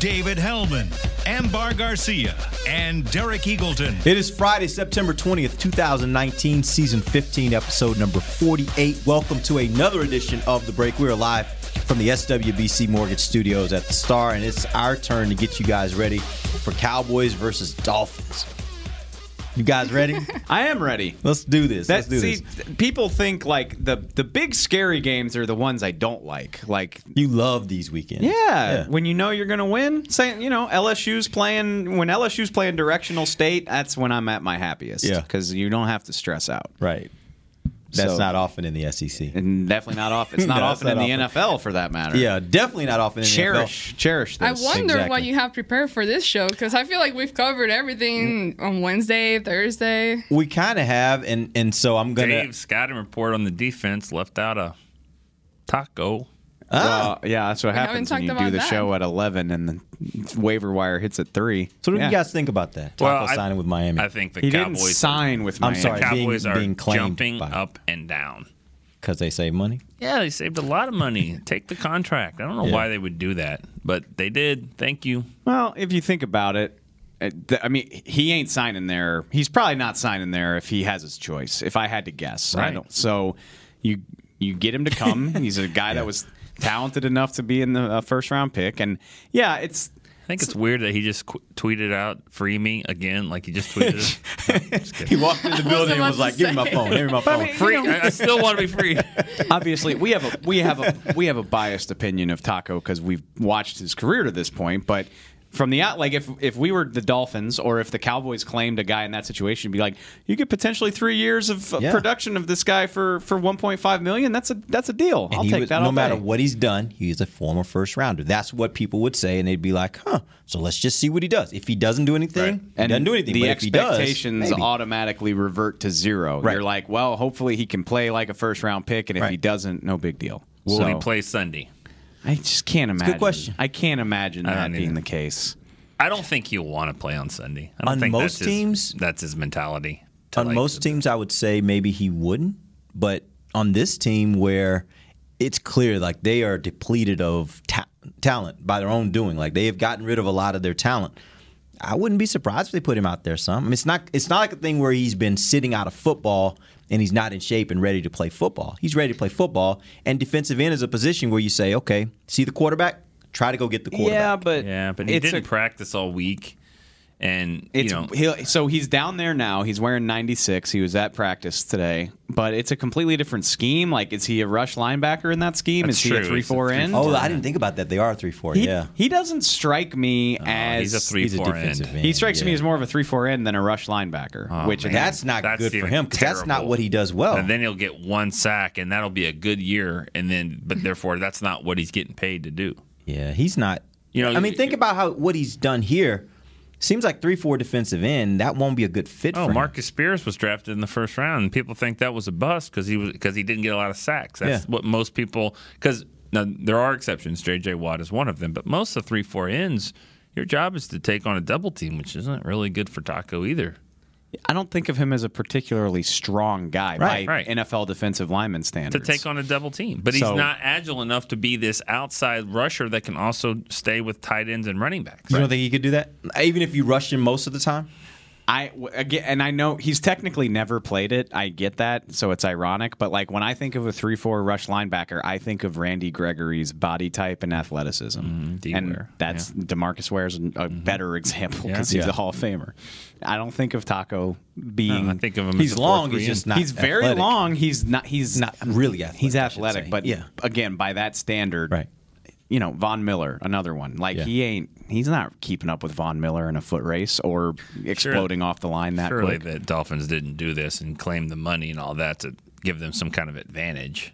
David Helman, Ambar Garcia, and Derek Eagleton. It is Friday, September 20th, 2019, season 15, episode number 48. Welcome to another edition of The Break. We are live from the SWBC Mortgage Studios at the Star, and it's our turn to get you guys ready for Cowboys versus Dolphins. You guys ready? I am ready. Let's do this. That, Let's do see, this. people think like the the big scary games are the ones I don't like. Like, You love these weekends. yeah, when you know you're going to win. Say, you know, LSU's playing when LSU's playing directional state. That's when I'm at my happiest. Yeah. because you don't have to stress out. Right. That's So- not often in the SEC. And definitely not often. It's not No, often it's in not the NFL for that matter. Yeah, definitely not often in the cherish, cherish this. I wonder exactly. what you have prepared for this show because I feel like we've covered everything mm. on Wednesday, Thursday. We kind of have, and and so I'm gonna. Dave scouting report on the defense left out a taco. Ah. Well, yeah, that's what haven't happens when you do the that. show at 11 and the waiver wire hits at 3. So what do you guys think about that? Taco I- signing with Miami. I think the He Cowboys. didn't sign with Miami. I'm Miami. sorry. Cowboys being- are being jumping by- up and down. because they save money. Yeah, they saved a lot of money. Take the contract. I don't know Yeah. why they would do that, but they did. Thank you. Well, if you think about it, uh, I mean, he ain't signing there. He's probably not signing there if he has his choice. If I had to guess, I Right. don't. So you you get him to come. He's a guy that was talented enough to be in the uh, first round pick, and yeah, it's I think it's weird that he just qu- tweeted out "free me" again, like he just tweeted. Just He walked in the building and was to like, "Give me my phone. Give me my phone." free. I, I still want to be free. obviously we have a we have a we have a biased opinion of Taco because we've watched his career to this point, but. From the out, like if if we were the Dolphins or if the Cowboys claimed a guy in that situation, it'd be like you get potentially three years of of Yeah. production of this guy for for 1.5 million. That's a that's a deal. And I'll take was- that. no all matter day. what he's done, he is a former first rounder. That's what people would say, and they'd be like, "Huh." So let's just see what he does. If he doesn't do anything, Right. he doesn't do anything. The but if he does, expectations automatically revert to zero. Right. You're like, well, hopefully he can play like a first round pick, and if Right. he doesn't, no big deal. Will So, he play Sunday? I just can't imagine. Good question. I can't imagine I that being either. the case. I don't think he'll want to play on Sunday. I don't On think most that's his- teams- that's his mentality. on like- most teams, I would say maybe he wouldn't. But on this team, where it's clear like they are depleted of ta- talent by their own doing, like they have gotten rid of a lot of their talent. I wouldn't be surprised if they put him out there some. I mean, it's not it's not like a thing where he's been sitting out of football and he's not in shape and ready to play football. He's ready to play football, and defensive end is a position where you say, okay, see the quarterback, try to go get the quarterback. Yeah, but Yeah, but he didn't a- practice all week, and It's you know, he'll, so he's down there now. He's wearing 96. He was at practice today, but it's a completely different scheme. Like, is he a rush linebacker in that scheme? That's is he true. a three four three- end? Oh, I didn't think about that. They are three four. he, yeah, he doesn't strike me as he's a three he's four defensive end. end. He strikes me as more of a three four end than a rush linebacker. Oh, which man. That's not That's good for him because that's not what he does well. And then he'll get one sack, and that'll be a good year. And then, but therefore, that's not what he's getting paid to do. yeah, he's not. You know, I mean, think about how what he's done here. Seems like three four defensive end. That won't be a good fit Oh, for him. Marcus Spears was drafted in the first round, and people think that was a bust because he was because he didn't get a lot of sacks. That's Yeah. what most people because now there are exceptions. J.J. Watt is one of them, but most of the three four ends, your job is to take on a double team, which isn't really good for Taco either. I don't think of him as a particularly strong guy Right, by right. NFL defensive lineman standards. To take on a double team, but he's So- not agile enough to be this outside rusher that can also stay with tight ends and running backs. You don't think he could do that, even if you rush him most of the time? I again, and I know he's technically never played it. I get that, so it's ironic. But like when I think of a three-four rush linebacker, I think of Randy Gregory's body type and athleticism, mm-hmm. D and that's Demarcus Ware's a a better example because he's Yeah. a Hall of Famer. I don't think of Taco being. I think of him. He's long. He's just not. he's very athletic. long. He's not. He's Not really athletic. He's athletic, but yeah, again, by that standard, right. You know, Von Miller, another one. Like Yeah. he ain't. He's not keeping up with Von Miller in a foot race or exploding off the line that Surely quick. the Dolphins didn't do this and claim the money and all that to give them some kind of advantage.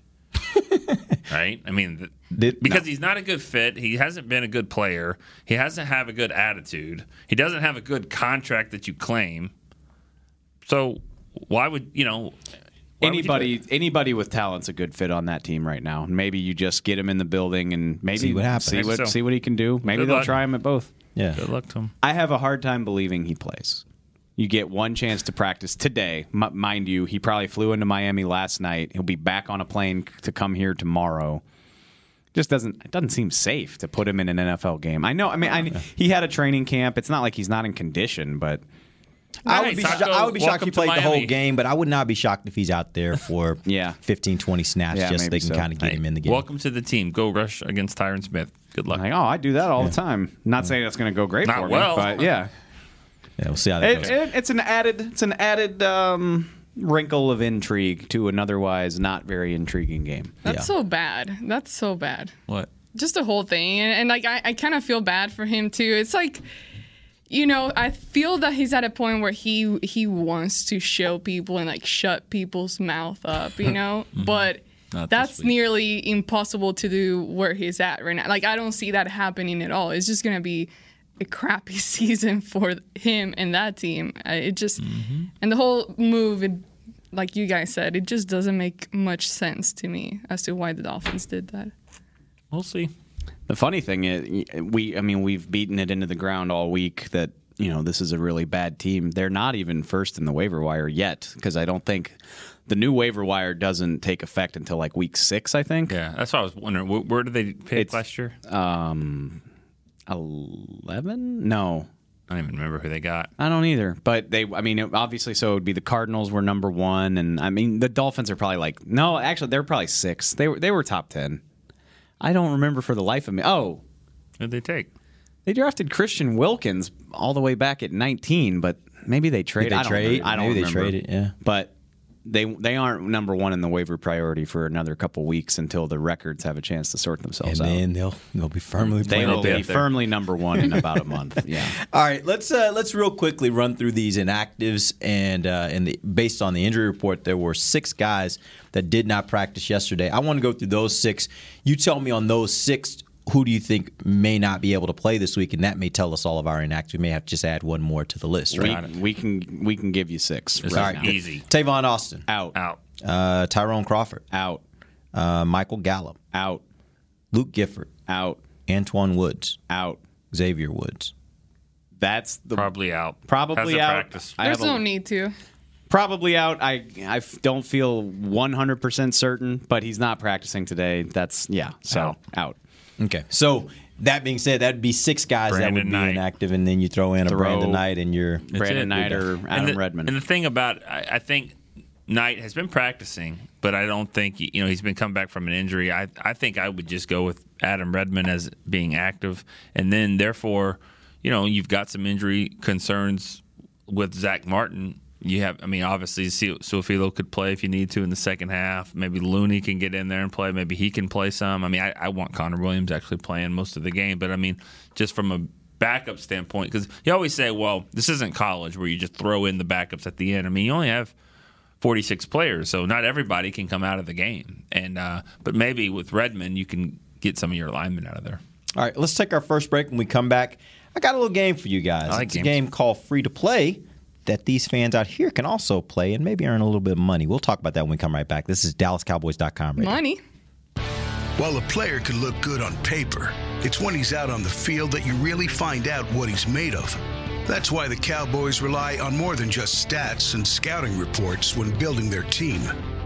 right? I mean, th- Did- because no. he's not a good fit. He hasn't been a good player. He hasn't have a good attitude. He doesn't have a good contract that you claim. So why would you know? Why would you do Anybody, anybody with talent's a good fit on that team right now. Maybe you just get him in the building and maybe See what happens. See what, So- see what he can do. Maybe Good they'll luck. try him at both. Yeah. Good luck to him. I have a hard time believing he plays. You get one chance to practice today. M- mind you, he probably flew into Miami last night. He'll be back on a plane to come here tomorrow. Just doesn't it doesn't seem safe to put him in an NFL game. I know. I mean, I, he had a training camp. It's not like he's not in condition, but I Hey, would be, Taco, I would be shocked if he welcome to played the whole game, but I would not be shocked if he's out there for Yeah. 15, 20 snaps Yeah, just so they can so. kind of get Hey, him in the game. Welcome to the team. Go rush against Tyron Smith. Good luck. like, oh, I do that all the time. Not saying that's going to go great Not for well. me, but yeah, Yeah, we'll see how that it, goes. it, it's an added it's an added um, wrinkle of intrigue to an otherwise not very intriguing game. That's Yeah. so bad. That's so bad. What? Just the whole thing. And, and like, I, I kind of feel bad for him too. It's like, you know, I feel that he's at a point where he he wants to show people and like shut people's mouth up, you know? But Mm-hmm. Not that's nearly impossible to do where he's at right now. Like, I don't see that happening at all. It's just going to be a crappy season for him and that team. It just, Mm-hmm. and the whole move, it, like you guys said, it just doesn't make much sense to me as to why the Dolphins did that. We'll see. The funny thing is, we I mean, we've beaten it into the ground all week that you know this is a really bad team. They're not even first in the waiver wire yet because I don't think the new waiver wire doesn't take effect until like week six. I think. Yeah, that's what I was wondering. Where, where did they pick It's- last year? Um, eleven? No, I don't even remember who they got. I don't either. But they, I mean, it- obviously, so it would be the Cardinals were number one, and I mean, the Dolphins are probably like no, actually, they're probably six. They were they were top ten. I don't remember for the life of me. Oh, Who did they take? They drafted Christian Wilkins all the way back at 19, but maybe they Did traded. they I don't trade? Remember. I don't Maybe remember. they traded, yeah. But they they aren't number one in the waiver priority for another couple weeks until the records have a chance to sort And themselves out. And then they'll they'll be firmly they will be firmly number one in about a month. Yeah. All right, let's uh, let's real quickly run through these inactives and uh, and the, based on the injury report, there were six guys that did not practice yesterday. I want to go through those six. You tell me on those six, who do you think may not be able to play this week, and that may tell us all of our inactives. We may have to just add one more to the list. Right? we can we can give you six. Right is now. easy. Tavon Austin, Out. Out. uh, Tyrone Crawford, Out. uh, Michael Gallup, Out. Luke Gifford, Out. Antwaun Woods, Out. Xavier Woods. That's the Probably out. probably Hasn't out. practiced. I There's have a- no need to. Probably out. I I don't feel 100% certain, but he's not practicing today. That's yeah. So Out. out. Okay, so that being said, that'd be six guys that would be Knight. inactive, and then you throw in a Brandon Knight, and you're Brandon it. Knight or And Adam the- Redmond. And the thing about I, I think Knight has been practicing, but I don't think you know he's been coming back from an injury. I I think I would just go with Adam Redmond as being active, and then therefore, you know, you've got some injury concerns with Zack Martin. You have, I mean, obviously, Su'a-Filo could play if you need to in the second half. Maybe Looney can get in there and play. Maybe he can play some. I mean, I, I want Connor Williams actually playing most of the game, but I mean, just from a backup standpoint, because you always say, well, this isn't college where you just throw in the backups at the end. I mean, you only have 46 players, so not everybody can come out of the game. And uh, but maybe with Redmond, you can get some of your linemen out of there. All right, let's take our first break. When we come back, I got a little game for you guys. Like it's games. a game called Free to Play that these fans out here can also play and maybe earn a little bit of money. We'll talk about that when we come right back. This is DallasCowboys.com. Radio. Money. While a player could look good on paper, it's when he's out on the field that you really find out what he's made of. That's why the Cowboys rely on more than just stats and scouting reports when building their team.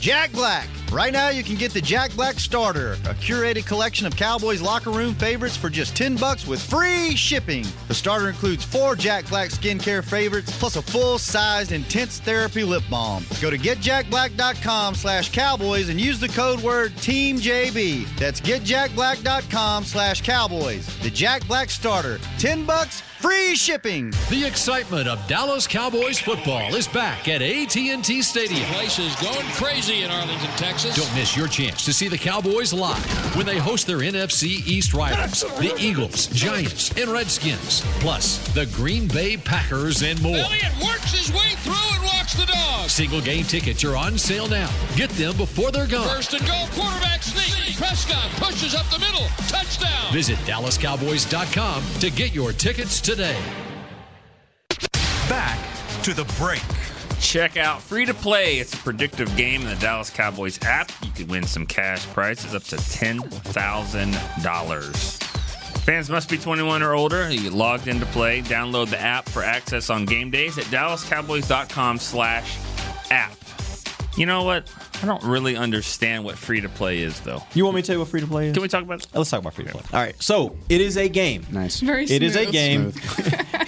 Jack Black. Right now, you can get the Jack Black Starter, a curated collection of Cowboys locker room favorites for just 10 bucks with free shipping. The starter includes four Jack Black skincare favorites plus a full-sized intense therapy lip balm. Go to getjackblack.com slash cowboys and use the code word TEAMJB. That's getjackblack.com slash cowboys. The Jack Black Starter. 10 bucks, free shipping. The excitement of Dallas Cowboys football is back at AT&T Stadium. The Place is going crazy in Arlington, Texas. Don't miss your chance to see the Cowboys live when they host their NFC East rivals, the Eagles, Giants, and Redskins, plus the Green Bay Packers and more. Elliott works his way through and walks the dog. Single game tickets are on sale now. Get them before they're gone. First and goal, quarterback sneak. Prescott pushes up the middle. Touchdown. Visit DallasCowboys.com to get your tickets today. Back to the break. Check out Free to Play. It's a predictive game in the Dallas Cowboys app. You could win some cash prizes up to $10,000. Fans must be 21 or older. You get logged into play. Download the app for access on game days at dallascowboys.com slash app. You know what? I don't really understand what free to play is, though. You want me to tell you what free to play is? Can we talk about it? Let's talk about free to play. All right. So it is a game. Nice. Very It is a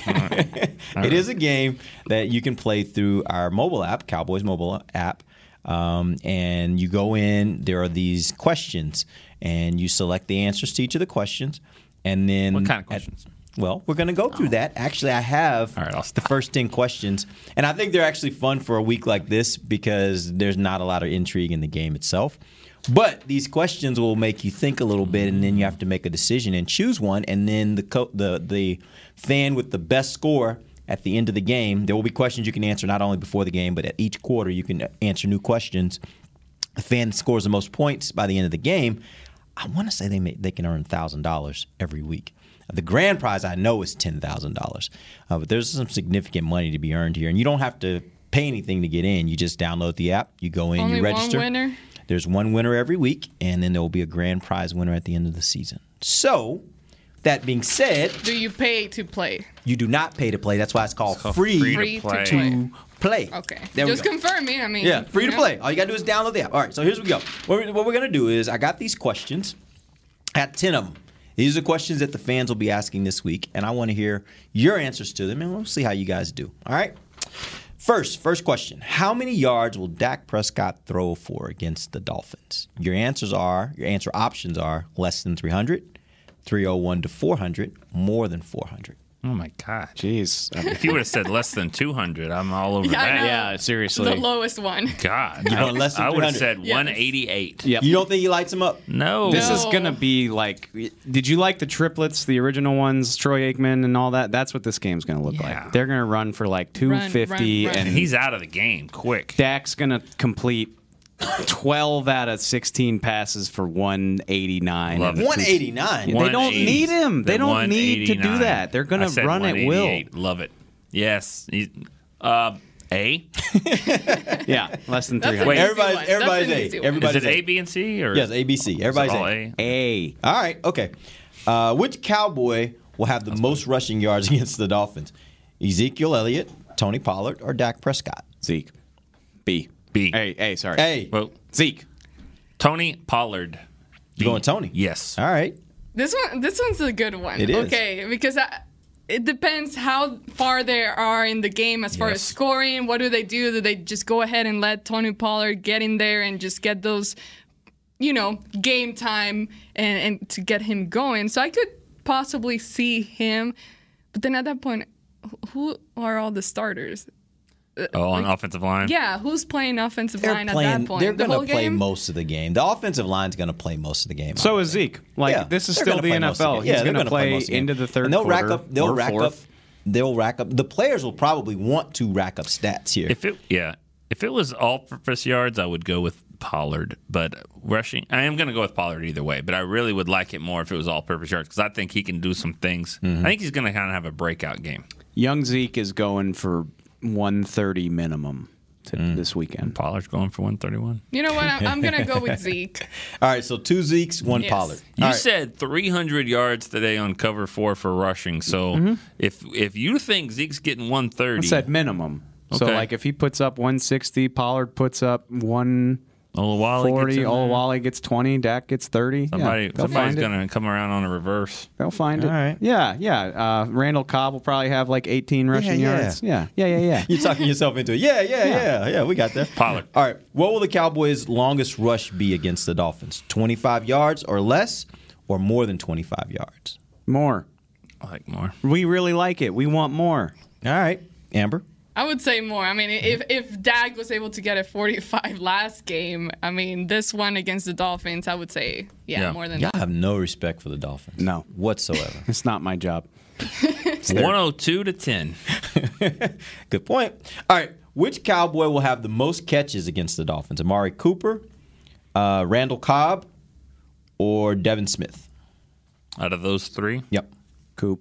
smooth. game. It is a game that you can play through our mobile app, Cowboys mobile app. Um, and you go in, there are these questions, and you select the answers to each of the questions. And then. What kind of at- questions? well, we're going to go through that. Actually, I have All right, I'll the first 10 questions. And I think they're actually fun for a week like this because there's not a lot of intrigue in the game itself. But these questions will make you think a little bit, and then you have to make a decision and choose one. And then the co- the the fan with the best score at the end of the game, there will be questions you can answer not only before the game, but at each quarter you can answer new questions. The fan that scores the most points by the end of the game, I want to say they may, they can earn thousand dollars every week. The grand prize I know is ten thousand uh, dollars, but there's some significant money to be earned here, and you don't have to pay anything to get in. You just download the app, you go in, Only you one register. winner? There's one winner every week, and then there will be a grand prize winner at the end of the season. So, that being said, Do you pay to play? you do not pay to play. That's why it's called, called free, free Free to play. play. play. Okay. There we Just go. confirming. I mean, Yeah, free to know? play. All you got to do is download the app. All right, so here's what we go. What, we- what we're going to do is I got these questions. At 10 of them. These are questions that the fans will be asking this week, and I want to hear your answers to them, and we'll see how you guys do. All right? First, first question. How many yards will Dak Prescott throw for against the Dolphins? Your answers are, your answer options are less than 300, 301 to 400, more than 400. Oh, my God. Jeez. If you would have said less than 200, I'm all over Yeah, I that. know. Yeah, seriously. The lowest one. God. You want less than I would have 300? said Yes. 188. Yep. You don't think he lights him up? No. This No. is gonna be like. Did you like the triplets, the original ones, Troy Aikman and all that? That's what this game's gonna look Yeah. like. They're gonna run for like 250, run, run. and And he's out of the game quick. Dak's gonna complete 12 out of 16 passes for 189. 189. They don't need him. They The don't need to do that. They're gonna run at will. Love it. Yes. Uh, A? Yeah, less than 300. an easy Everybody's- one. everybody's A. easy one. Everybody- Is it A, B, and C? Or Yes, ABC. Everybody's all A. A. A. All right, okay. Uh, which Cowboy will have the most rushing yards against the Dolphins? Ezekiel Elliott, Tony Pollard, or Dak Prescott? Zeke. B. B. A. A. Sorry. A. Well, Zeke. Tony Pollard. You going Tony? Yes. All right. This one, this one's a good one. It is. Okay, because I, it depends how far they are in the game as far as scoring. What do they do? Do they just go ahead and let Tony Pollard get in there and just get those, you know, game time and, and to get him going? So I could possibly see him, but then at that point, who are all the starters? Oh, on offensive line? Yeah, who's playing offensive They're line at that point? They're the going whole to play game? most of the game. The offensive line's going to play most of the game. So is. Zeke. Like Yeah, this is still the play most of NFL. game. Yeah, He's they're going to gonna play most of the game. into the third And they'll quarter rack up. They'll rack fourth. up. They'll rack up. The players will probably want to rack up stats here. If it, yeah, if it was all-purpose yards, I would go with Pollard. But rushing, I am going to go with Pollard either way. But I really would like it more if it was all-purpose yards because I think he can do some things. Mm-hmm. I think he's going to kind of have a breakout game. Young Zeke is going for 130 minimum. to Mm. this weekend. Pollard's going for 131. You know what? I'm, I'm gonna go with Zeke. All right, so two Zekes, one Yes. Pollard. You All right. said 300 yards today on cover four for rushing. So Mm-hmm. if if you think Zeke's getting 130, I said minimum. So like if he puts up 160, Pollard puts up 140, Olawale gets in there. Olawale gets 20, Dak gets 30. somebody yeah, somebody's going to come around on a reverse. They'll find All it. right. Yeah, yeah. Uh, Randall Cobb will probably have like 18 rushing yeah. yards. Yeah, yeah, yeah, yeah. You're talking yourself into it. Yeah, yeah, yeah, yeah. We got that. Pollard. All right. What will the Cowboys' longest rush be against the Dolphins? 25 yards or less, or more than 25 yards? more. I like more. We really like it. We want more. All right, Amber. I would say more. I mean, if if Dak was able to get a 45 last game, I mean, this one against the Dolphins, I would say yeah, Yeah. more than Y'all have no respect for the Dolphins. No. Whatsoever. It's not my job. 102 to 10. Good point. All right. Which Cowboy will have the most catches against the Dolphins? Amari Cooper, uh, Randall Cobb, or Devin Smith? Out of those three, Yep. Coop.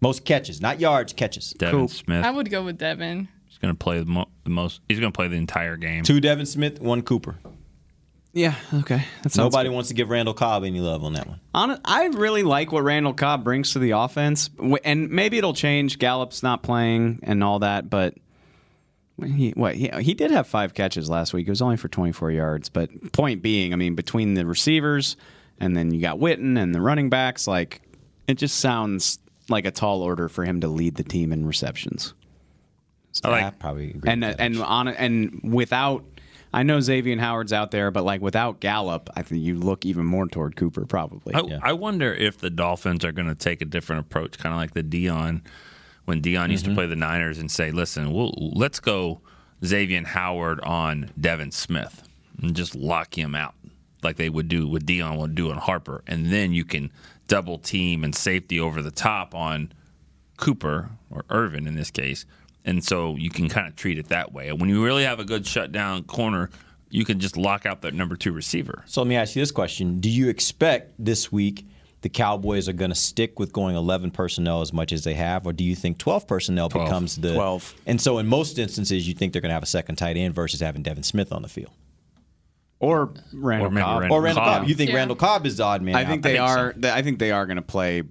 Most catches, not yards, catches. Devin Coop. Smith I would go with Devin. He's going to play the, mo- the most. He's going to play the entire game. Two Devin Smith, one Cooper. Yeah, okay. That Nobody good. wants to give Randall Cobb any love on that one. Hon- I really like what Randall Cobb brings to the offense, and maybe it'll change. Gallup's not playing and all that, but he what he, he did have five catches last week. It was only for 24 yards, but point being, I mean, between the receivers and then you got Witten and the running backs, like it just sounds like a tall order for him to lead the team in receptions. I like I probably agree. And with that. and on and without. I know Xavier Howard's out there, but like without Gallup, I think you look even more toward Cooper probably. I, I wonder if the Dolphins are going to take a different approach, kind of like the Deion when Deion used to mm-hmm. play the Niners and say, "Listen, we'll let's go Xavier Howard on Devin Smith and just lock him out like they would do with Deion would do on Harper, and then you can double team and safety over the top on Cooper or Irvin in this case." And so you can kind of treat it that way. When you really have a good shutdown corner, you can just lock out that number two receiver. So let me ask you this question: Do you expect this week the Cowboys are going to stick with going 11 personnel as much as they have, or do you think 12 personnel 12. becomes the 12. And so, in most instances, you think they're going to have a second tight end versus having Devin Smith on the field, or Randall Or Cobb. Randall or Randall Cobb. Cobb. You think Yeah. Randall Cobb is the odd man? I out? think they think are. so. I think they are going to play.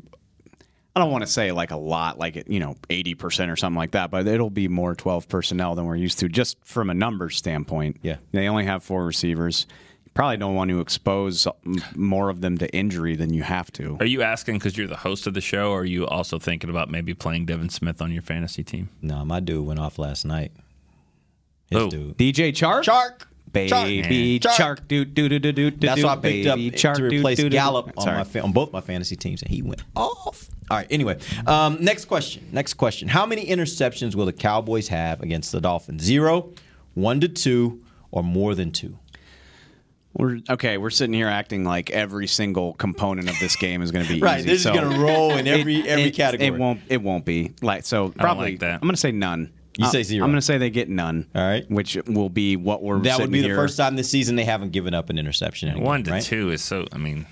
I don't want to say like a lot, like you know, eighty percent or something like that, but it'll be more twelve personnel than we're used to, just from a numbers standpoint. Yeah. they only have four receivers. You probably don't want to expose more of them to injury than you have to. Are you asking because you're the host of the show, or are you also thinking about maybe playing Devin Smith on your fantasy team? No, my dude went off last night. His Who? dude. DJ Chark, Chark. Baby Chark. Chark, do do do do do. That's why I picked up baby Chark, to doo, replace doo, doo, doo. Gallup on, Sorry. my fa- on both my fantasy teams, and he went off. All right. Anyway, um, next question. Next question. How many interceptions will the Cowboys have against the Dolphins? Zero, one to two, or more than two? We're okay. We're sitting here acting like every single component of this game is going to be Right, Easy, they're just so gonna roll in every- it- every it- category. It won't. It won't be like so. Probably. I like that. I'm going to say none. You Uh, say zero. I'm going to say they get none. All right. Which will be what we're. That would sitting be the here- first time this season they haven't given up an interception. in a One game, to right? two is so. I mean,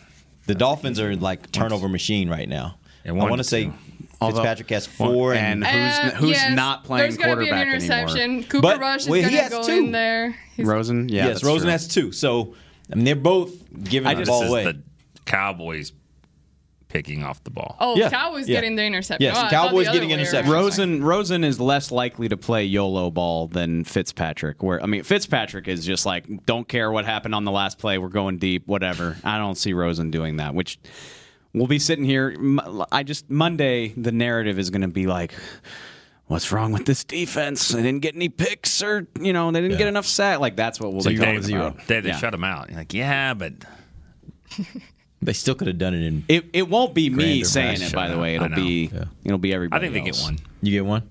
The Dolphins are like turnover machine right now. Yeah, I one want to to say two. Although- Fitzpatrick has four, and, and- Who's- Uh, who's yes, not playing There's gonna be an quarterback anymore? interception. Cooper But- Rush is well, he gonna has go two. in there. He's- Rosen. Yeah. yes, that's Rosen true. has two. So I mean, they're both giving I the just- ball this away. is the Cowboys picking off the ball. Oh, Yeah, Cowboys yeah. getting the interception. Yes, Oh, Cowboys getting way interception. Rosen Rosen is less likely to play YOLO ball than Fitzpatrick. Where I mean Fitzpatrick is just like don't care what happened on the last play, we're going deep, whatever. I don't see Rosen doing that. Which we'll be sitting here. I just Monday the narrative is going to be like. What's wrong with this defense? They didn't get any picks, or you know, they didn't get enough sack. Like that's what we'll So be talking with about. They, they Yeah. shut them out. You're like, yeah, but They still could have done it in. It, it won't be me Grander saying it. By the way, it'll be Yeah. it'll be I everybody. think they get else. one. You get one,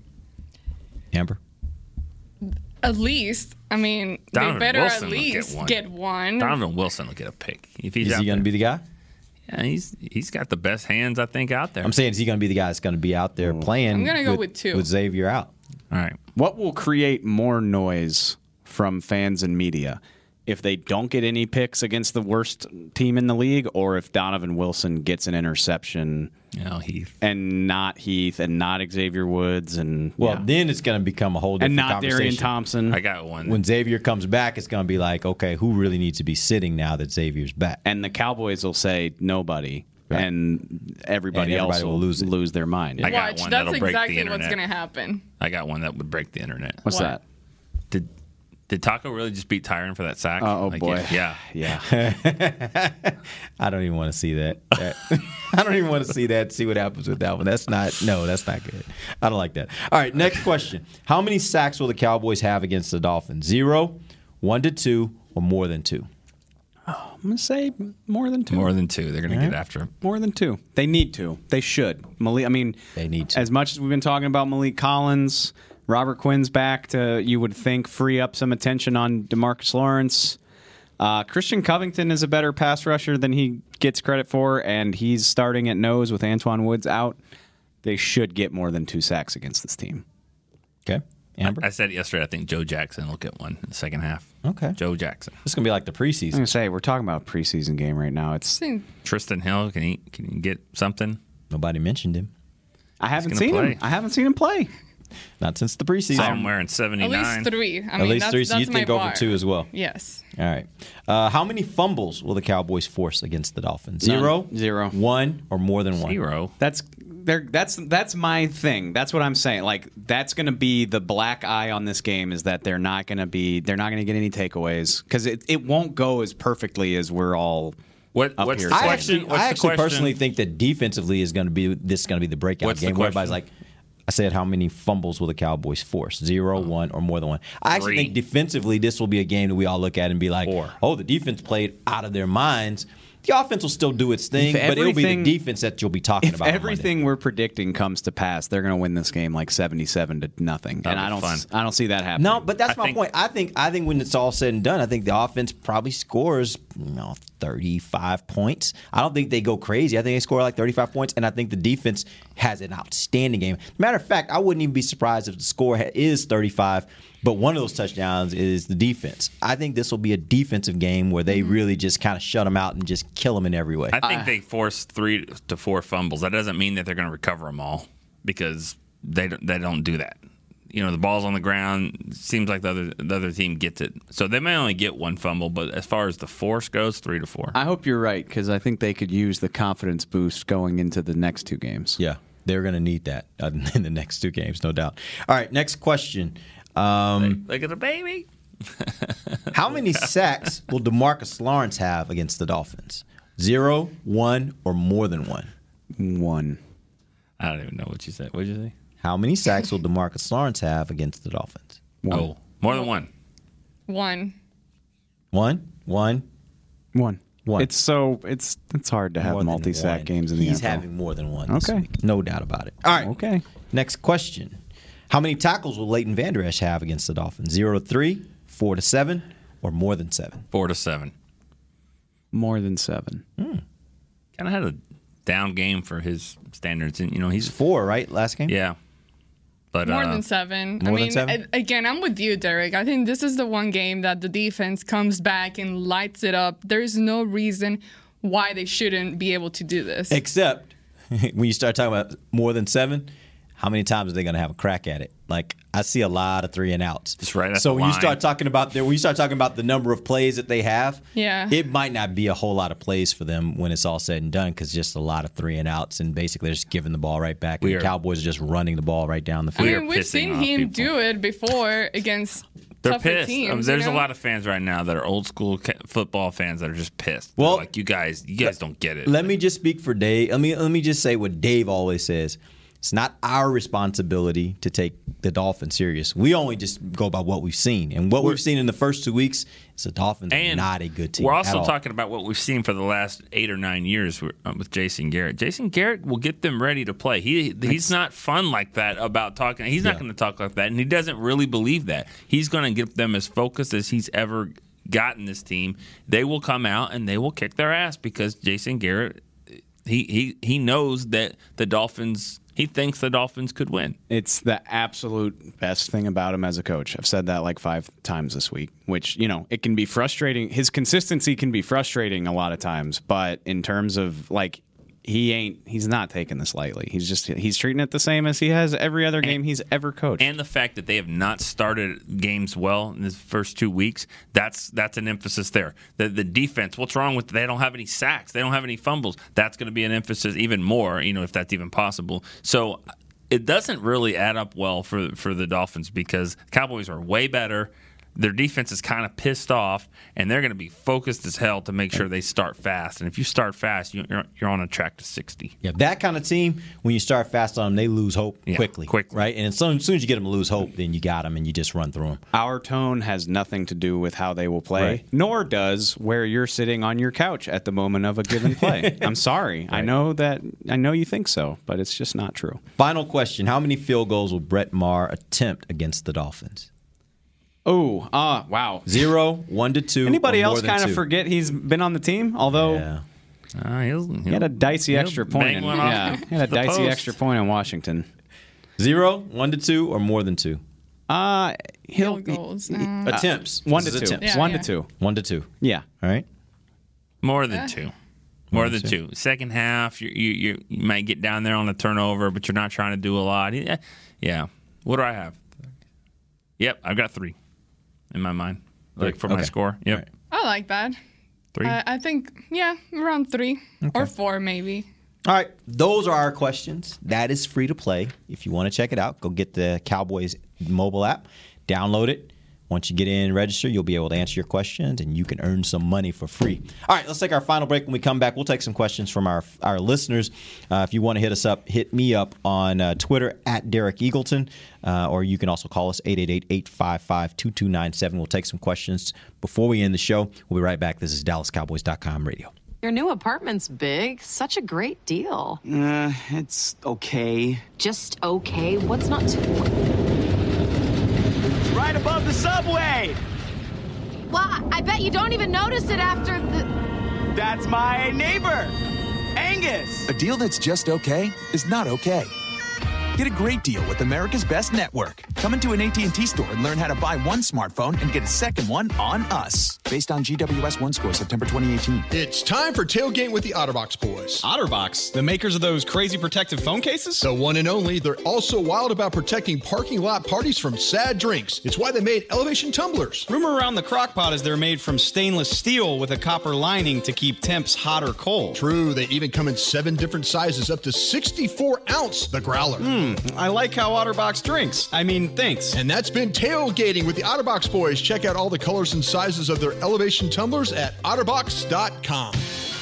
Amber. At least, I mean, Donovan they better Wilson at will get least one. get one. Donovan Wilson will get a pick if he's Is out he going to be the guy? Yeah, he's he's got the best hands I think out there. I'm saying, is he going to be the guy that's going to be out there mm. playing? I'm gonna go with two. With Xavier out. All right. What will create more noise from fans and media? If they don't get any picks against the worst team in the league, or if Donovan Wilson gets an interception. You know, Heath. And not Heath, and not Xavier Woods, and Well, yeah. then it's going to become a whole different and not Darian conversation. Thompson. I got one. When Xavier comes back, it's going to be like, okay, who really needs to be sitting now that Xavier's back? and the Cowboys will say nobody, and everybody, And everybody else will will lose lose, their mind. I got Watch, one that's that'll break the exactly what's going to happen. I got one that would break the internet. What's What? that? Did did Taco really just beat Tyron for that sack? Oh, Like, boy. Yeah. Yeah. I don't even want to see that. That- I don't even want to see that. See what happens with that one. That's not. No, that's not good. I don't like that. All right, next question. How many sacks will the Cowboys have against the Dolphins? Zero, one to two, or more than two? Oh, I'm gonna say more than two. More than two. They're going to get after him. More than two. They need to. They should. Maliek. I mean, They need to. As much as we've been talking about Maliek Collins, Robert Quinn's back to you would think free up some attention on Demarcus Lawrence. Uh, Christian Covington is a better pass rusher than he gets credit for, and he's starting at nose with Antwaun Woods out. They should get more than two sacks against this team. Okay, Amber. I said yesterday. I think Joe Jackson will get one in the second half. Okay. Joe Jackson. This is gonna be like the I'm preseason. gonna say we're talking about a preseason game right now. It's Trysten Hill. Can he can he get something? Nobody mentioned him. I haven't seen play. him. I haven't seen him play. Not since the preseason. Somewhere in seventy At least three. I At mean, least that's, three. So you that's my think over bar. two as well. Yes. All right. Uh, how many fumbles will the Cowboys force against the Dolphins? None. Zero, Zero. one, or more than one? Zero. That's there. That's that's my thing. That's what I'm saying. Like that's going to be the black eye on this game is that they're not going to be they're not going to get any takeaways because it, it won't go as perfectly as we're all. What Up what's here. the I I question? actually, What's I the actually question? personally think that defensively is going to be this is going to be the breakout What's the game. where everybody's like, I said, how many fumbles will the Cowboys force? Zero, uh-huh. one, or more than one? I actually Three. think defensively, this will be a game that we all look at and be like, Four. oh, the defense played out of their minds. The offense will still do its thing, but it'll be the defense that you'll be talking If about. on everything we're predicting comes to pass, they're going to win this game like seventy-seven to nothing, That'd and I don't. fun. s- I don't see that happening. No, but that's I my think- point. I think I think when it's all said and done, I think the offense probably scores you know 35 points. I don't think they go crazy. I think they score like 35 points, and I think the defense has an outstanding game. Matter of fact, I wouldn't even be surprised if the score is 35, but one of those touchdowns is the defense. I think this will be a defensive game where they mm-hmm. really just kind of shut them out and just kill them in every way. I think ah. they force three to four fumbles. That doesn't mean that they're going to recover them all because they don't, they don't do that. You know, the ball's on the ground. Seems like the other the other team gets it, so they may only get one fumble. But as far as the force goes, three to four. I hope you're right because I think they could use the confidence boost going into the next two games. Yeah, they're going to need that in the next two games, no doubt. All right, next question. Um, Look at the baby. How many sacks will Demarcus Lawrence have against the Dolphins? Zero, one, or more than one? One. I don't even know what you said. What did you say? How many sacks will Demarcus Lawrence have against the Dolphins? Oh, more than one. One. One, one, One. One. One. One. It's so it's it's hard to have more than multi-sack one. games in the He's NFL. having more than one. This Okay. week. no doubt about it. All right. Okay. Next question: How many tackles will Leighton Vander Esch have against the Dolphins? Zero to three, four to seven, or more than seven? Four to seven. More than seven. Hmm. Kind of had a down game for his standards, and you know he's Four, right? Last game. yeah. But More uh, than seven. more I than mean, seven? again, I'm with you, Derek. I think this is the one game that the defense comes back and lights it up. There's no reason why they shouldn't be able to do this. Except when you start talking about more than seven, how many times are they going to have a crack at it? Like I see a lot of three and outs. Just right at so the when you start talking about the, when you start talking about the number of plays that they have, Yeah. it might not be a whole lot of plays for them when it's all said and done because just a lot of three and outs and basically they're just giving the ball right back. And We the are- Cowboys are just running the ball right down the I field. are mean, we've seen him people. do it before against they're tougher pissed. teams. Um, you there's a know? lot of fans right now that are old school ca- football fans that are just pissed. They're Well- like you guys, you guys don't get it. Let me just speak for Dave. Let me let me just say what Dave always says. It's not our responsibility to take the Dolphins serious. We only just go by what we've seen, and what we've seen in the first two weeks is the Dolphins are and not a good team. We're also talking about what we've seen for the last eight or nine years with, uh, with Jason Garrett. Jason Garrett will get them ready to play. He he's not fun like that about talking. He's not Yeah. going to talk like that, and he doesn't really believe that. He's going to get them as focused as he's ever gotten this team. They will come out and they will kick their ass because Jason Garrett he he he knows that the Dolphins he thinks the Dolphins could win. It's the absolute best thing about him as a coach. I've said that like five times this week, which, you know, it can be frustrating. His consistency can be frustrating a lot of times, but in terms of like, he ain't, he's not taking this lightly. He's just, he's treating it the same as he has every other game he's ever coached. And the fact that they have not started games well in the first two weeks, that's that's an emphasis there. The the defense, what's wrong with they don't have any sacks, they don't have any fumbles. That's going to be an emphasis even more, you know, if that's even possible. So it doesn't really add up well for for the Dolphins because Cowboys are way better. Their defense is kind of pissed off, and they're going to be focused as hell to make sure they start fast. And if you start fast, you- you're, you're on a track to 60. Yeah, that kind of team, when you start fast on them, they lose hope Yeah, quickly. Quickly. Right? And as soon, as soon as you get them to lose hope, then you got them and you just run through them. Our tone has nothing to do with how they will play, Right. nor does where you're sitting on your couch at the moment of a given play. I'm sorry. I know that I know you think so, but it's just not true. Final question How many field goals will Brett Maher attempt against the Dolphins? Oh, ah, wow. Zero, one to two. Anybody else kind of forget he's been on the team? Although Uh, he'll, he had a dicey extra point. bang In, one yeah, he had a dicey post. extra point in Washington. Zero, one to two, or more than two? Uh, he'll Field goals. he- uh, Attempts. one to two. attempts. Yeah, one yeah. to two. One to two. Yeah. All right. More Uh. than two. More than two. Second half, you, you you you might get down there on a turnover, but you're not trying to do a lot. Yeah. yeah. What do I have? Yep, I've got three in my mind, like for my score. Yep, Right. I like that. three. I, I think, yeah, around three or four, maybe. All right, those are our questions. That is free to play. If you want to check it out, go get the Cowboys mobile app, download it. Once you get in, register, you'll be able to answer your questions and you can earn some money for free. All right, let's take our final break. When we come back, we'll take some questions from our our listeners. Uh, if you want to hit us up, hit me up on uh, Twitter at Derek Eagleton, uh, or you can also call us 888 855 2297. We'll take some questions before we end the show. We'll be right back. This is DallasCowboys.com radio. Your new apartment's big. Such a great deal. Uh, it's okay. Just okay. What's not to? Right above the subway! Well, I bet you don't even notice it after the. That's my neighbor, Angus. A deal that's just okay is not okay. Get a great deal with America's Best Network. Come into an AT&T store and learn how to buy one smartphone and get a second one on us. Based on GWS One score September 2018. It's time for tailgate with the Otterbox boys. Otterbox, the makers of those crazy protective phone cases? The one and only. They're also wild about protecting parking lot parties from sad drinks. It's why they made elevation tumblers. Rumor around the crockpot is they're made from stainless steel with a copper lining to keep temps hot or cold. True, they even come in seven different sizes, up to 64 ounce. The growler. Hmm. Hmm, I like how Otterbox drinks. I mean, thanks. And that's been tailgating with the Otterbox boys. Check out all the colors and sizes of their elevation tumblers at otterbox.com.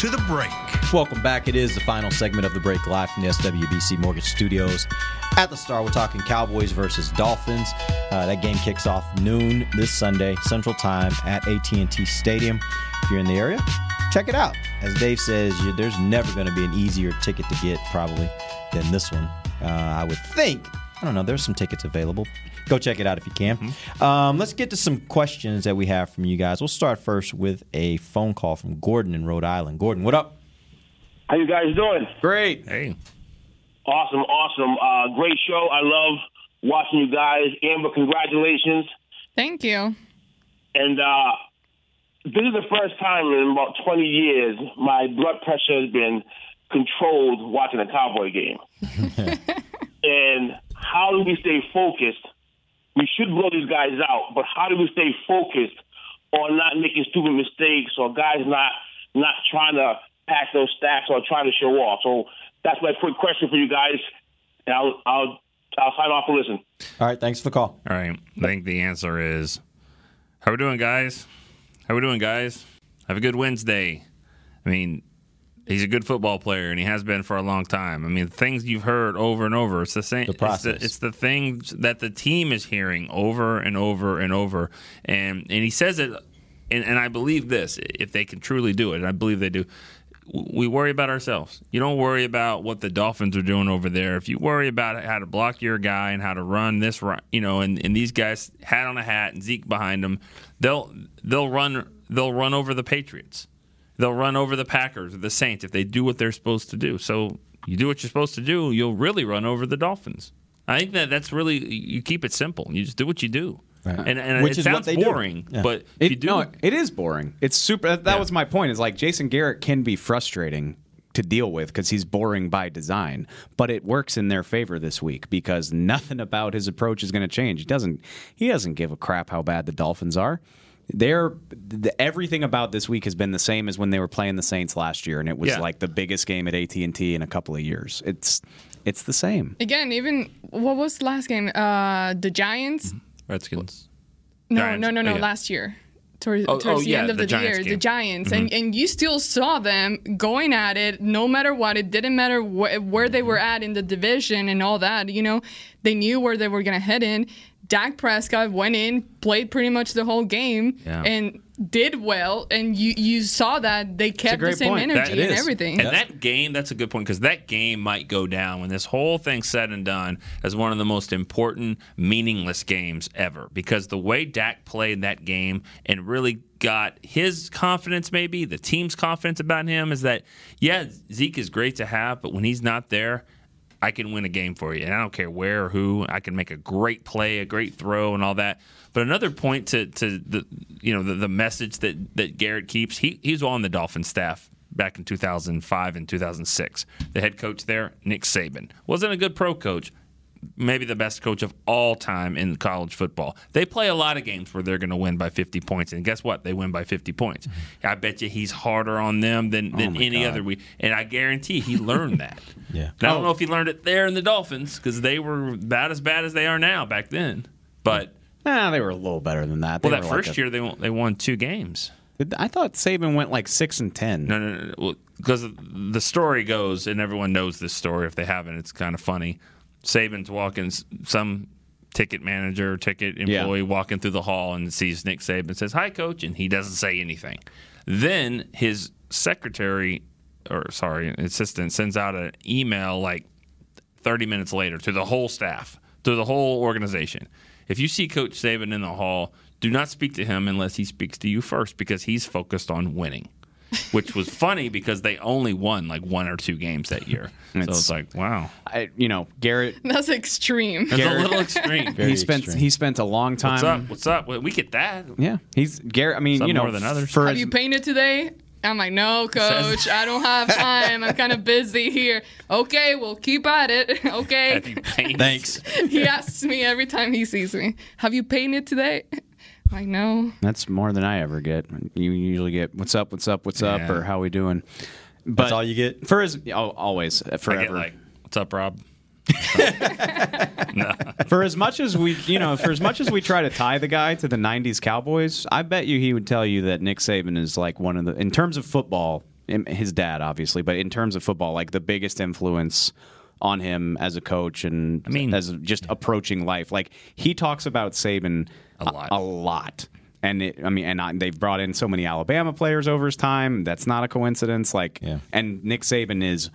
To the break. Welcome back. It is the final segment of the break live from the SWBC Mortgage Studios. At the Star, we're talking Cowboys versus Dolphins. Uh, that game kicks off noon this Sunday, Central Time at AT&T Stadium. If you're in the area, check it out. As Dave says, there's never going to be an easier ticket to get probably than this one. Uh, I would think. I don't know. There's some tickets available. Go check it out if you can. Um, let's get to some questions that we have from you guys. We'll start first with a phone call from Gordon in Rhode Island. Gordon, what up? How you guys doing? Great. Hey. Awesome, awesome. Uh, great show. I love watching you guys. Amber, congratulations. Thank you. And uh, this is the first time in about 20 years my blood pressure has been controlled watching a Cowboy game. and how do we stay focused? We should blow these guys out, but how do we stay focused on not making stupid mistakes or guys not not trying to pass those stats or trying to show off? So that's my quick question for you guys, and I'll I'll I'll sign off and listen. All right, thanks for the call. All right. I think the answer is how we doing, guys? How we doing, guys? Have a good Wednesday. I mean, he's a good football player, and he has been for a long time. I mean, things you've heard over and over. It's the same. The It's process. the, it's the things that the team is hearing over and over and over. And and he says it, and, and I believe this. If they can truly do it, and I believe they do. We worry about ourselves. You don't worry about what the Dolphins are doing over there. If you worry about how to block your guy and how to run this, run, you know, and, and these guys hat on a hat and Zeke behind them, they'll they'll run they'll run over the Patriots they'll run over the Packers or the Saints if they do what they're supposed to do. So you do what you're supposed to do, you'll really run over the Dolphins. I think that that's really you keep it simple. You just do what you do, and, and Which it is what sounds they do. boring, Yeah. but if It, you do, no, it is boring. It's super. That, that was my point. Is like Jason Garrett can be frustrating to deal with because he's boring by design, but it works in their favor this week because nothing about his approach is going to change. He doesn't. He doesn't give a crap how bad the Dolphins are. They're the, everything about this week has been the same as when they were playing the Saints last year, and it was Yeah. like the biggest game at AT and T in a couple of years. It's it's the same. Again, even what was the last game? Uh, the Giants. Redskins. No, Giants. no, no, no. Oh, yeah. Last year, towards, Oh, towards oh, the yeah, end of the the, Giants year, the game. Giants, Mhm. and and you still saw them going at it, no matter what. It didn't matter wh- where they were at in the division and all that. You know, they knew where they were gonna head in. Dak Prescott went in, played pretty much the whole game, Yeah. and did well. And you you saw that they kept the same energy That and is. everything. And that game, that's a good point because that game might go down when this whole thing's said and done as one of the most important, meaningless games ever. Because the way Dak played that game and really got his confidence, maybe the team's confidence about him, is that yeah, Zeke is great to have, but when he's not there. I can win a game for you, and I don't care where or who. I can make a great play, a great throw, and all that. But another point to, to the you know the, the message that that Garrett keeps. He he's on the Dolphin staff back in 2005 and 2006. The head coach there, Nick Saban, wasn't a good pro coach. Maybe the best coach of all time in college football. They play a lot of games where they're going to win by 50 points, and guess what? They win by 50 points. I bet you he's harder on them than, than my any God. other week, and I guarantee he learned that. Yeah. And I don't know if he learned it there in the Dolphins because they were about as bad as they are now back then. But Ah, they were a little better than that. They well, that were like first a- year they won, they won two games. I thought Saban went like six and ten. No, no, no. Well, because the story goes, and everyone knows this story. If they haven't, it's kind of funny. Saban's walking, some ticket manager, ticket employee walking through the hall and sees Nick Saban, says, Hi, coach, and he doesn't say anything. Then his secretary, or sorry, assistant, sends out an email like 30 minutes later to the whole staff, to the whole organization. If you see Coach Saban in the hall, do not speak to him unless he speaks to you first because he's focused on winning. Which was funny because they only won like one or two games that year. so It's- it's like, wow. I, you know, Garrett. That's extreme. It's a little extreme. he spent he spent a long time. What's up? What's up? Well, we get that. Yeah, he's Garrett. I mean, Some you know, more than others. For Have his- you painted today? I'm like, no, coach, I don't have time. I'm kind of busy here. Okay, we'll keep at it. okay. Have you painted? Thanks. he asks me every time he sees me, have you painted today? I'm like, no. That's more than I ever get. You usually get what's up, what's up, what's up, or how we doing. But That's all you get. for as oh, always uh, I forever. get like, what's up, Rob? for as much as we, you know, for as much as we try to tie the guy to the '90s Cowboys, I bet you he would tell you that Nick Saban is like one of the, in terms of football, his dad obviously, but in terms of football, like the biggest influence on him as a coach and I mean, as just approaching life. Like he talks about Saban a lot, a, lot. And it, I mean, and I, they've brought in so many Alabama players over his time. That's not a coincidence. Like, and Nick Saban is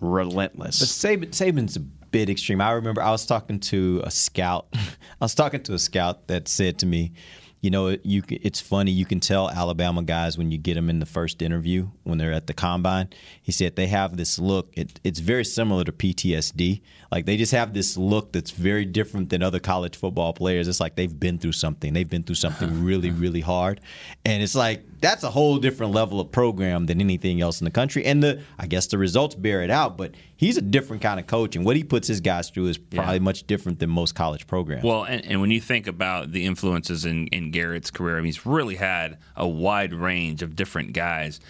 relentless. But Saban, Saban's a bit extreme. I remember I was talking to a scout. I was talking to a scout that said to me, You know, you it's funny. You can tell Alabama guys when you get them in the first interview when they're at the combine. He said they have this look. It, it's very similar to PTSD. Like they just have this look that's very different than other college football players. It's like they've been through something. They've been through something really, really hard, and it's like that's a whole different level of program than anything else in the country. And the I guess the results bear it out. But he's a different kind of coach, and what he puts his guys through is probably much different than most college programs. Well, and, and when you think about the influences in, in Garrett's career, I mean, he's really had a wide range of different guys.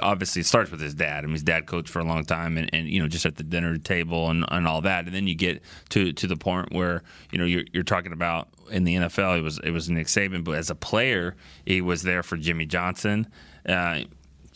Obviously, it starts with his dad. I mean, his dad coached for a long time, and, and you know, just at the dinner table and, and all that. And then you get to to the point where you know you're, you're talking about in the NFL, it was it was Nick Saban, but as a player, he was there for Jimmy Johnson. Uh,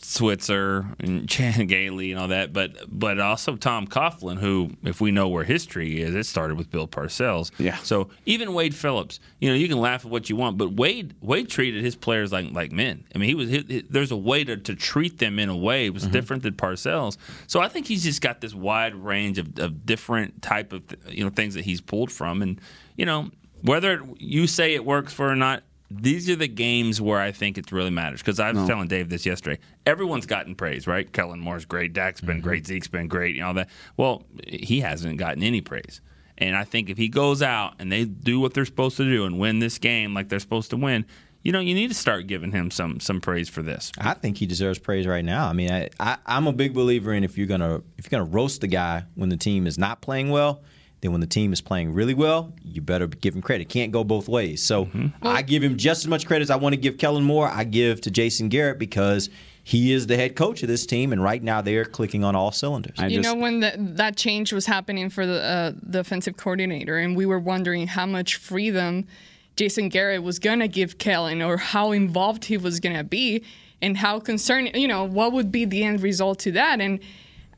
Switzer and Chan Gailey and all that, but but also Tom Coughlin, who, if we know where history is, it started with Bill Parcells. Yeah. So even Wade Phillips, you know, you can laugh at what you want, but Wade Wade treated his players like like men. I mean, he was he, he- there's a way to, to treat them in a way it was mm-hmm. different than Parcells. So I think he's just got this wide range of, of different type of you know things that he's pulled from, and you know whether you say it works for or not. These are the games where I think it really matters because I was No. telling Dave this yesterday. Everyone's gotten praise, right? Kellen Moore's great, Dak's been great, mm-hmm. Zeke's been great, you know that. Well, he hasn't gotten any praise, and I think if he goes out and they do what they're supposed to do and win this game like they're supposed to win, you know, you need to start giving him some some praise for this. I think he deserves praise right now. I mean, I, I, I'm a big believer in if you're gonna if you're gonna roast the guy when the team is not playing well, then when the team is playing really well, you better give him credit. Can't go both ways. So I give him just as much credit as I want to give Kellen Moore. I give to Jason Garrett because he is the head coach of this team, and right now they are clicking on all cylinders. you know when the, that change was happening for the uh, the offensive coordinator, and we were wondering how much freedom Jason Garrett was gonna give Kellen, or how involved he was gonna be, and how concerned, you know, what would be the end result to that. And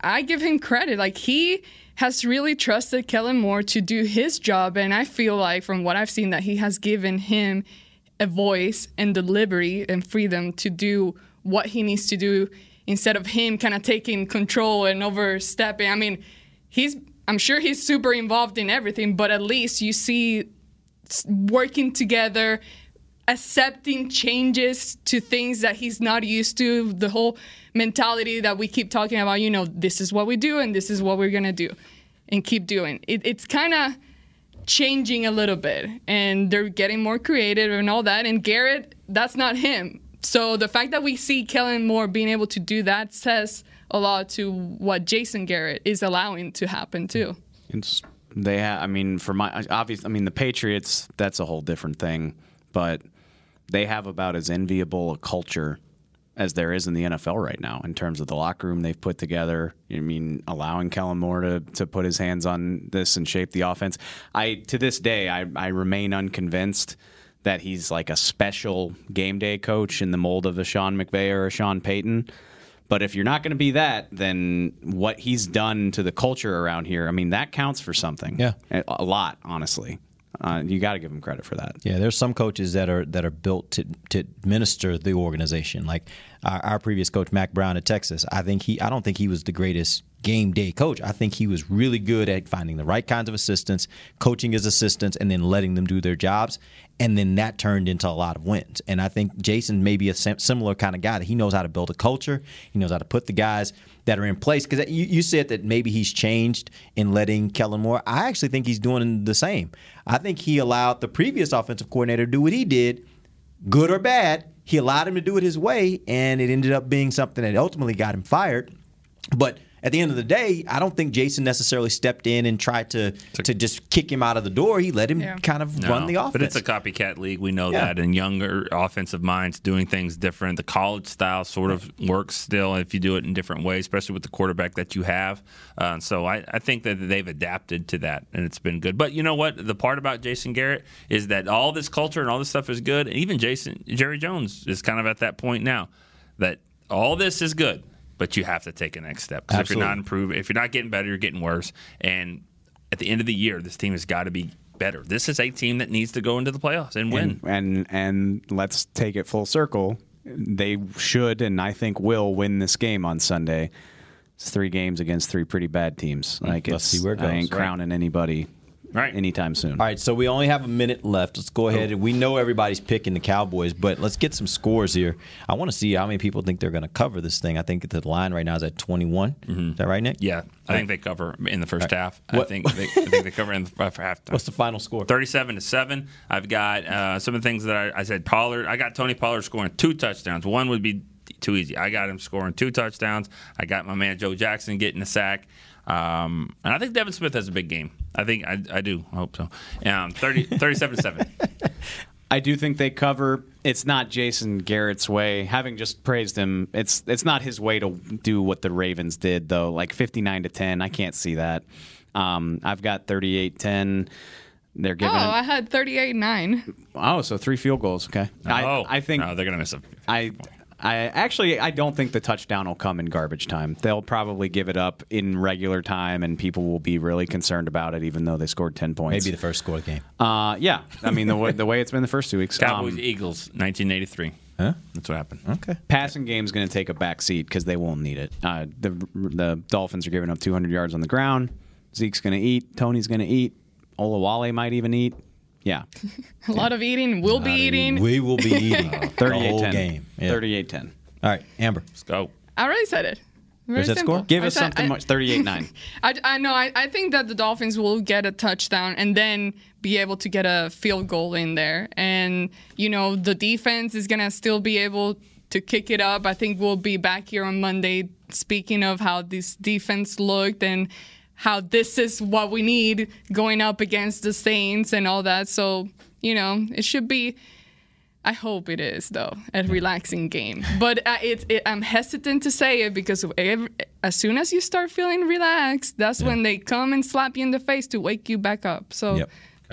I give him credit, like he has really trusted Kellen Moore to do his job, and I feel like from what I've seen that he has given him a voice and the liberty and freedom to do what he needs to do instead of him kind of taking control and overstepping. I mean, he's I'm sure he's super involved in everything, but at least you see working together, accepting changes to things that he's not used to, the whole mentality that we keep talking about, you know, this is what we do and this is what we're going to do and keep doing. It, it's kind of changing a little bit and they're getting more creative and all that. And Garrett, that's not him. So the fact that we see Kellen Moore being able to do that says a lot to what Jason Garrett is allowing to happen too. It's they. Ha- I mean, for my obvious. I mean, the Patriots. That's a whole different thing. But they have about as enviable a culture as there is in the NFL right now in terms of the locker room they've put together. I mean, allowing Kellen Moore to, to put his hands on this and shape the offense. I to this day I, I remain unconvinced that he's like a special game day coach in the mold of a Sean McVay or a Sean Payton. But if you're not going to be that, then what he's done to the culture around here, I mean, that counts for something. Yeah. A, a lot, honestly. Uh, you got to give him credit for that. Yeah, there's some coaches that are that are built to to administer the organization. Like our, our previous coach, Mack Brown at Texas. I think he. I don't think he was the greatest game day coach. I think he was really good at finding the right kinds of assistants, coaching his assistants, and then letting them do their jobs. And then that turned into a lot of wins. And I think Jason may be a sim- similar kind of guy that he knows how to build a culture. He knows how to put the guys that are in place. Because you, you said that maybe he's changed in letting Kellen Moore. I actually think he's doing the same. I think he allowed the previous offensive coordinator to do what he did, good or bad. He allowed him to do it his way, and it ended up being something that ultimately got him fired. But at the end of the day, I don't think Jason necessarily stepped in and tried to to just kick him out of the door. He let him kind of run the offense. But it's a copycat league. We know Yeah. that. And younger offensive minds doing things different. The college style sort of works still if you do it in different ways, especially with the quarterback that you have. Uh, so I, I think that they've adapted to that, and it's been good. But you know what? The part about Jason Garrett is that all this culture and all this stuff is good. And even Jason Jerry Jones is kind of at that point now that all this is good. But you have to take a next step. 'Cause if you're not improving, if you're not getting better, you're getting worse. And at the end of the year, this team has got to be better. This is a team that needs to go into the playoffs and win. And, and and let's take it full circle. They should and I think will win this game on Sunday. It's three games against three pretty bad teams. Hmm. Like let's it's, see where it I ain't goes, right. crowning anybody right. anytime soon. All right, so we only have a minute left. Let's go ahead. We know everybody's picking the Cowboys, but let's get some scores here. I want to see how many people think they're going to cover this thing. I think the line right now is at 21. Is that right, Nick? Yeah, I think they cover in the first All right. half. I think they, I think they cover in the for halftime. What's the final score? Thirty-seven to seven. I've got uh, some of the things that I, I said. Pollard. I got Tony Pollard scoring two touchdowns. One would be too easy. I got him scoring two touchdowns. I got my man Joe Jackson getting a sack. Um, and I think Devin Smith has a big game. I think I, I do. I hope so. Um, 30, 37 to seven. I do think they cover. It's not Jason Garrett's way. Having just praised him, it's it's not his way to do what the Ravens did though. Like 59 to 10, I can't see that. Um, I've got 38-10. They're giving. Oh, giving. I had 38 9. oh, so three field goals. Okay. Oh, I, I think no, they're gonna miss a. I I actually I don't think the touchdown will come in garbage time. They'll probably give it up in regular time, and people will be really concerned about it, even though they scored ten points. Maybe the first score game. Uh, yeah. I mean the way, the way it's been the first two weeks. Cowboys Um, Eagles 1983. Huh? That's what happened. Okay. passing game's going to take a back seat because they won't need it. Uh, the the Dolphins are giving up 200 yards on the ground. Zeke's going to eat. Tony's going to eat. Olawale might even eat. Yeah. A lot of eating. We'll be eating. We will be eating the 38 whole 10. game. Yeah. 38 10. All right, Amber. Let's go. I already said it. Very Where's that simple. score? Give I us said- something I- much. 38 9. I, I know. I, I think that the Dolphins will get a touchdown and then be able to get a field goal in there. And, you know, the defense is going to still be able to kick it up. I think we'll be back here on Monday speaking of how this defense looked and how this is what we need going up against the Saints and all that. So, you know, it should be. I hope it is though a relaxing game, but uh, it, it, I'm hesitant to say it because every, as soon as you start feeling relaxed, that's when they come and slap you in the face to wake you back up. So Yep.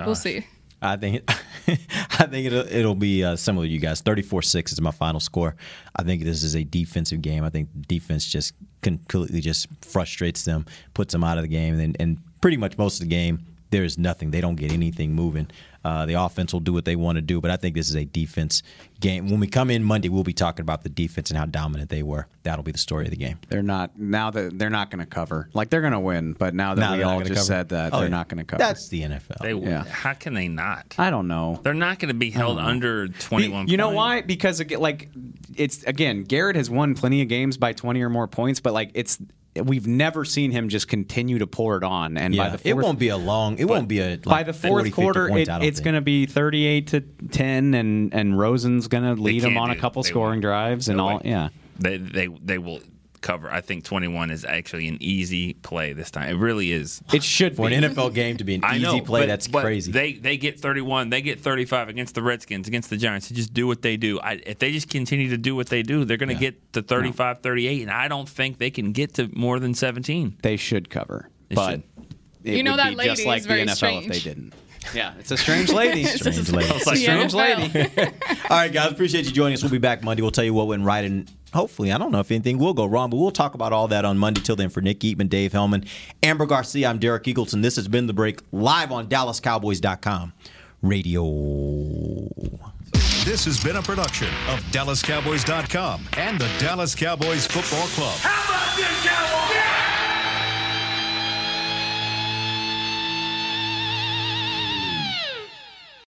we'll see. I think I think it'll, it'll be uh, similar to you guys. 34-6 is my final score. I think this is a defensive game. I think defense just completely just frustrates them, puts them out of the game, and, and pretty much most of the game there is nothing. They don't get anything moving. Uh, the offense will do what they want to do, but I think this is a defense game. When we come in Monday, we'll be talking about the defense and how dominant they were. That'll be the story of the game. They're not now that they're not going to cover. Like they're going to win, but now that Now we all just cover? said that Oh, they're yeah. not going to cover. That's the NFL. They, Yeah. How can they not? I don't know. They're not going to be held I don't know. under 21 You, you know points. why? Because like it's again, Garrett has won plenty of games by 20 or more points, but like it's we've never seen him just continue to pour it on. And by Yeah, the fourth, it won't be a long. It won't be a like by the fourth 50 quarter, points, it, it's going to be 38 to 10, and and Rosen's going to lead them on a couple scoring won't. drives and No all. Yeah. They they they will cover. I think 21 is actually an easy play this time. It really is. It should for an NFL game to be an I easy know, play. but- that's but crazy. They they get 31, they get 35 against the Redskins, against the Giants. They just do what they do. I, if they just continue to do what they do, they're going to get to 35, 38, and I don't think they can get to more than 17. They should cover, They but should. it You know would that be lady just is like the very NFL if strange. they didn't. Yeah, it's a strange lady. Strange lady. It's a strange lady. All right, guys, appreciate you joining us. We'll be back Monday. We'll tell you what went right, and hopefully, I don't know if anything will go wrong, but we'll talk about all that on Monday. Till then, for Nick Eatman, Dave Helman, Amber Garcia, I'm Derek Eagleton. This has been the break live on DallasCowboys.com radio. This has been a production of DallasCowboys.com and the Dallas Cowboys Football Club. How about this, Cowboys?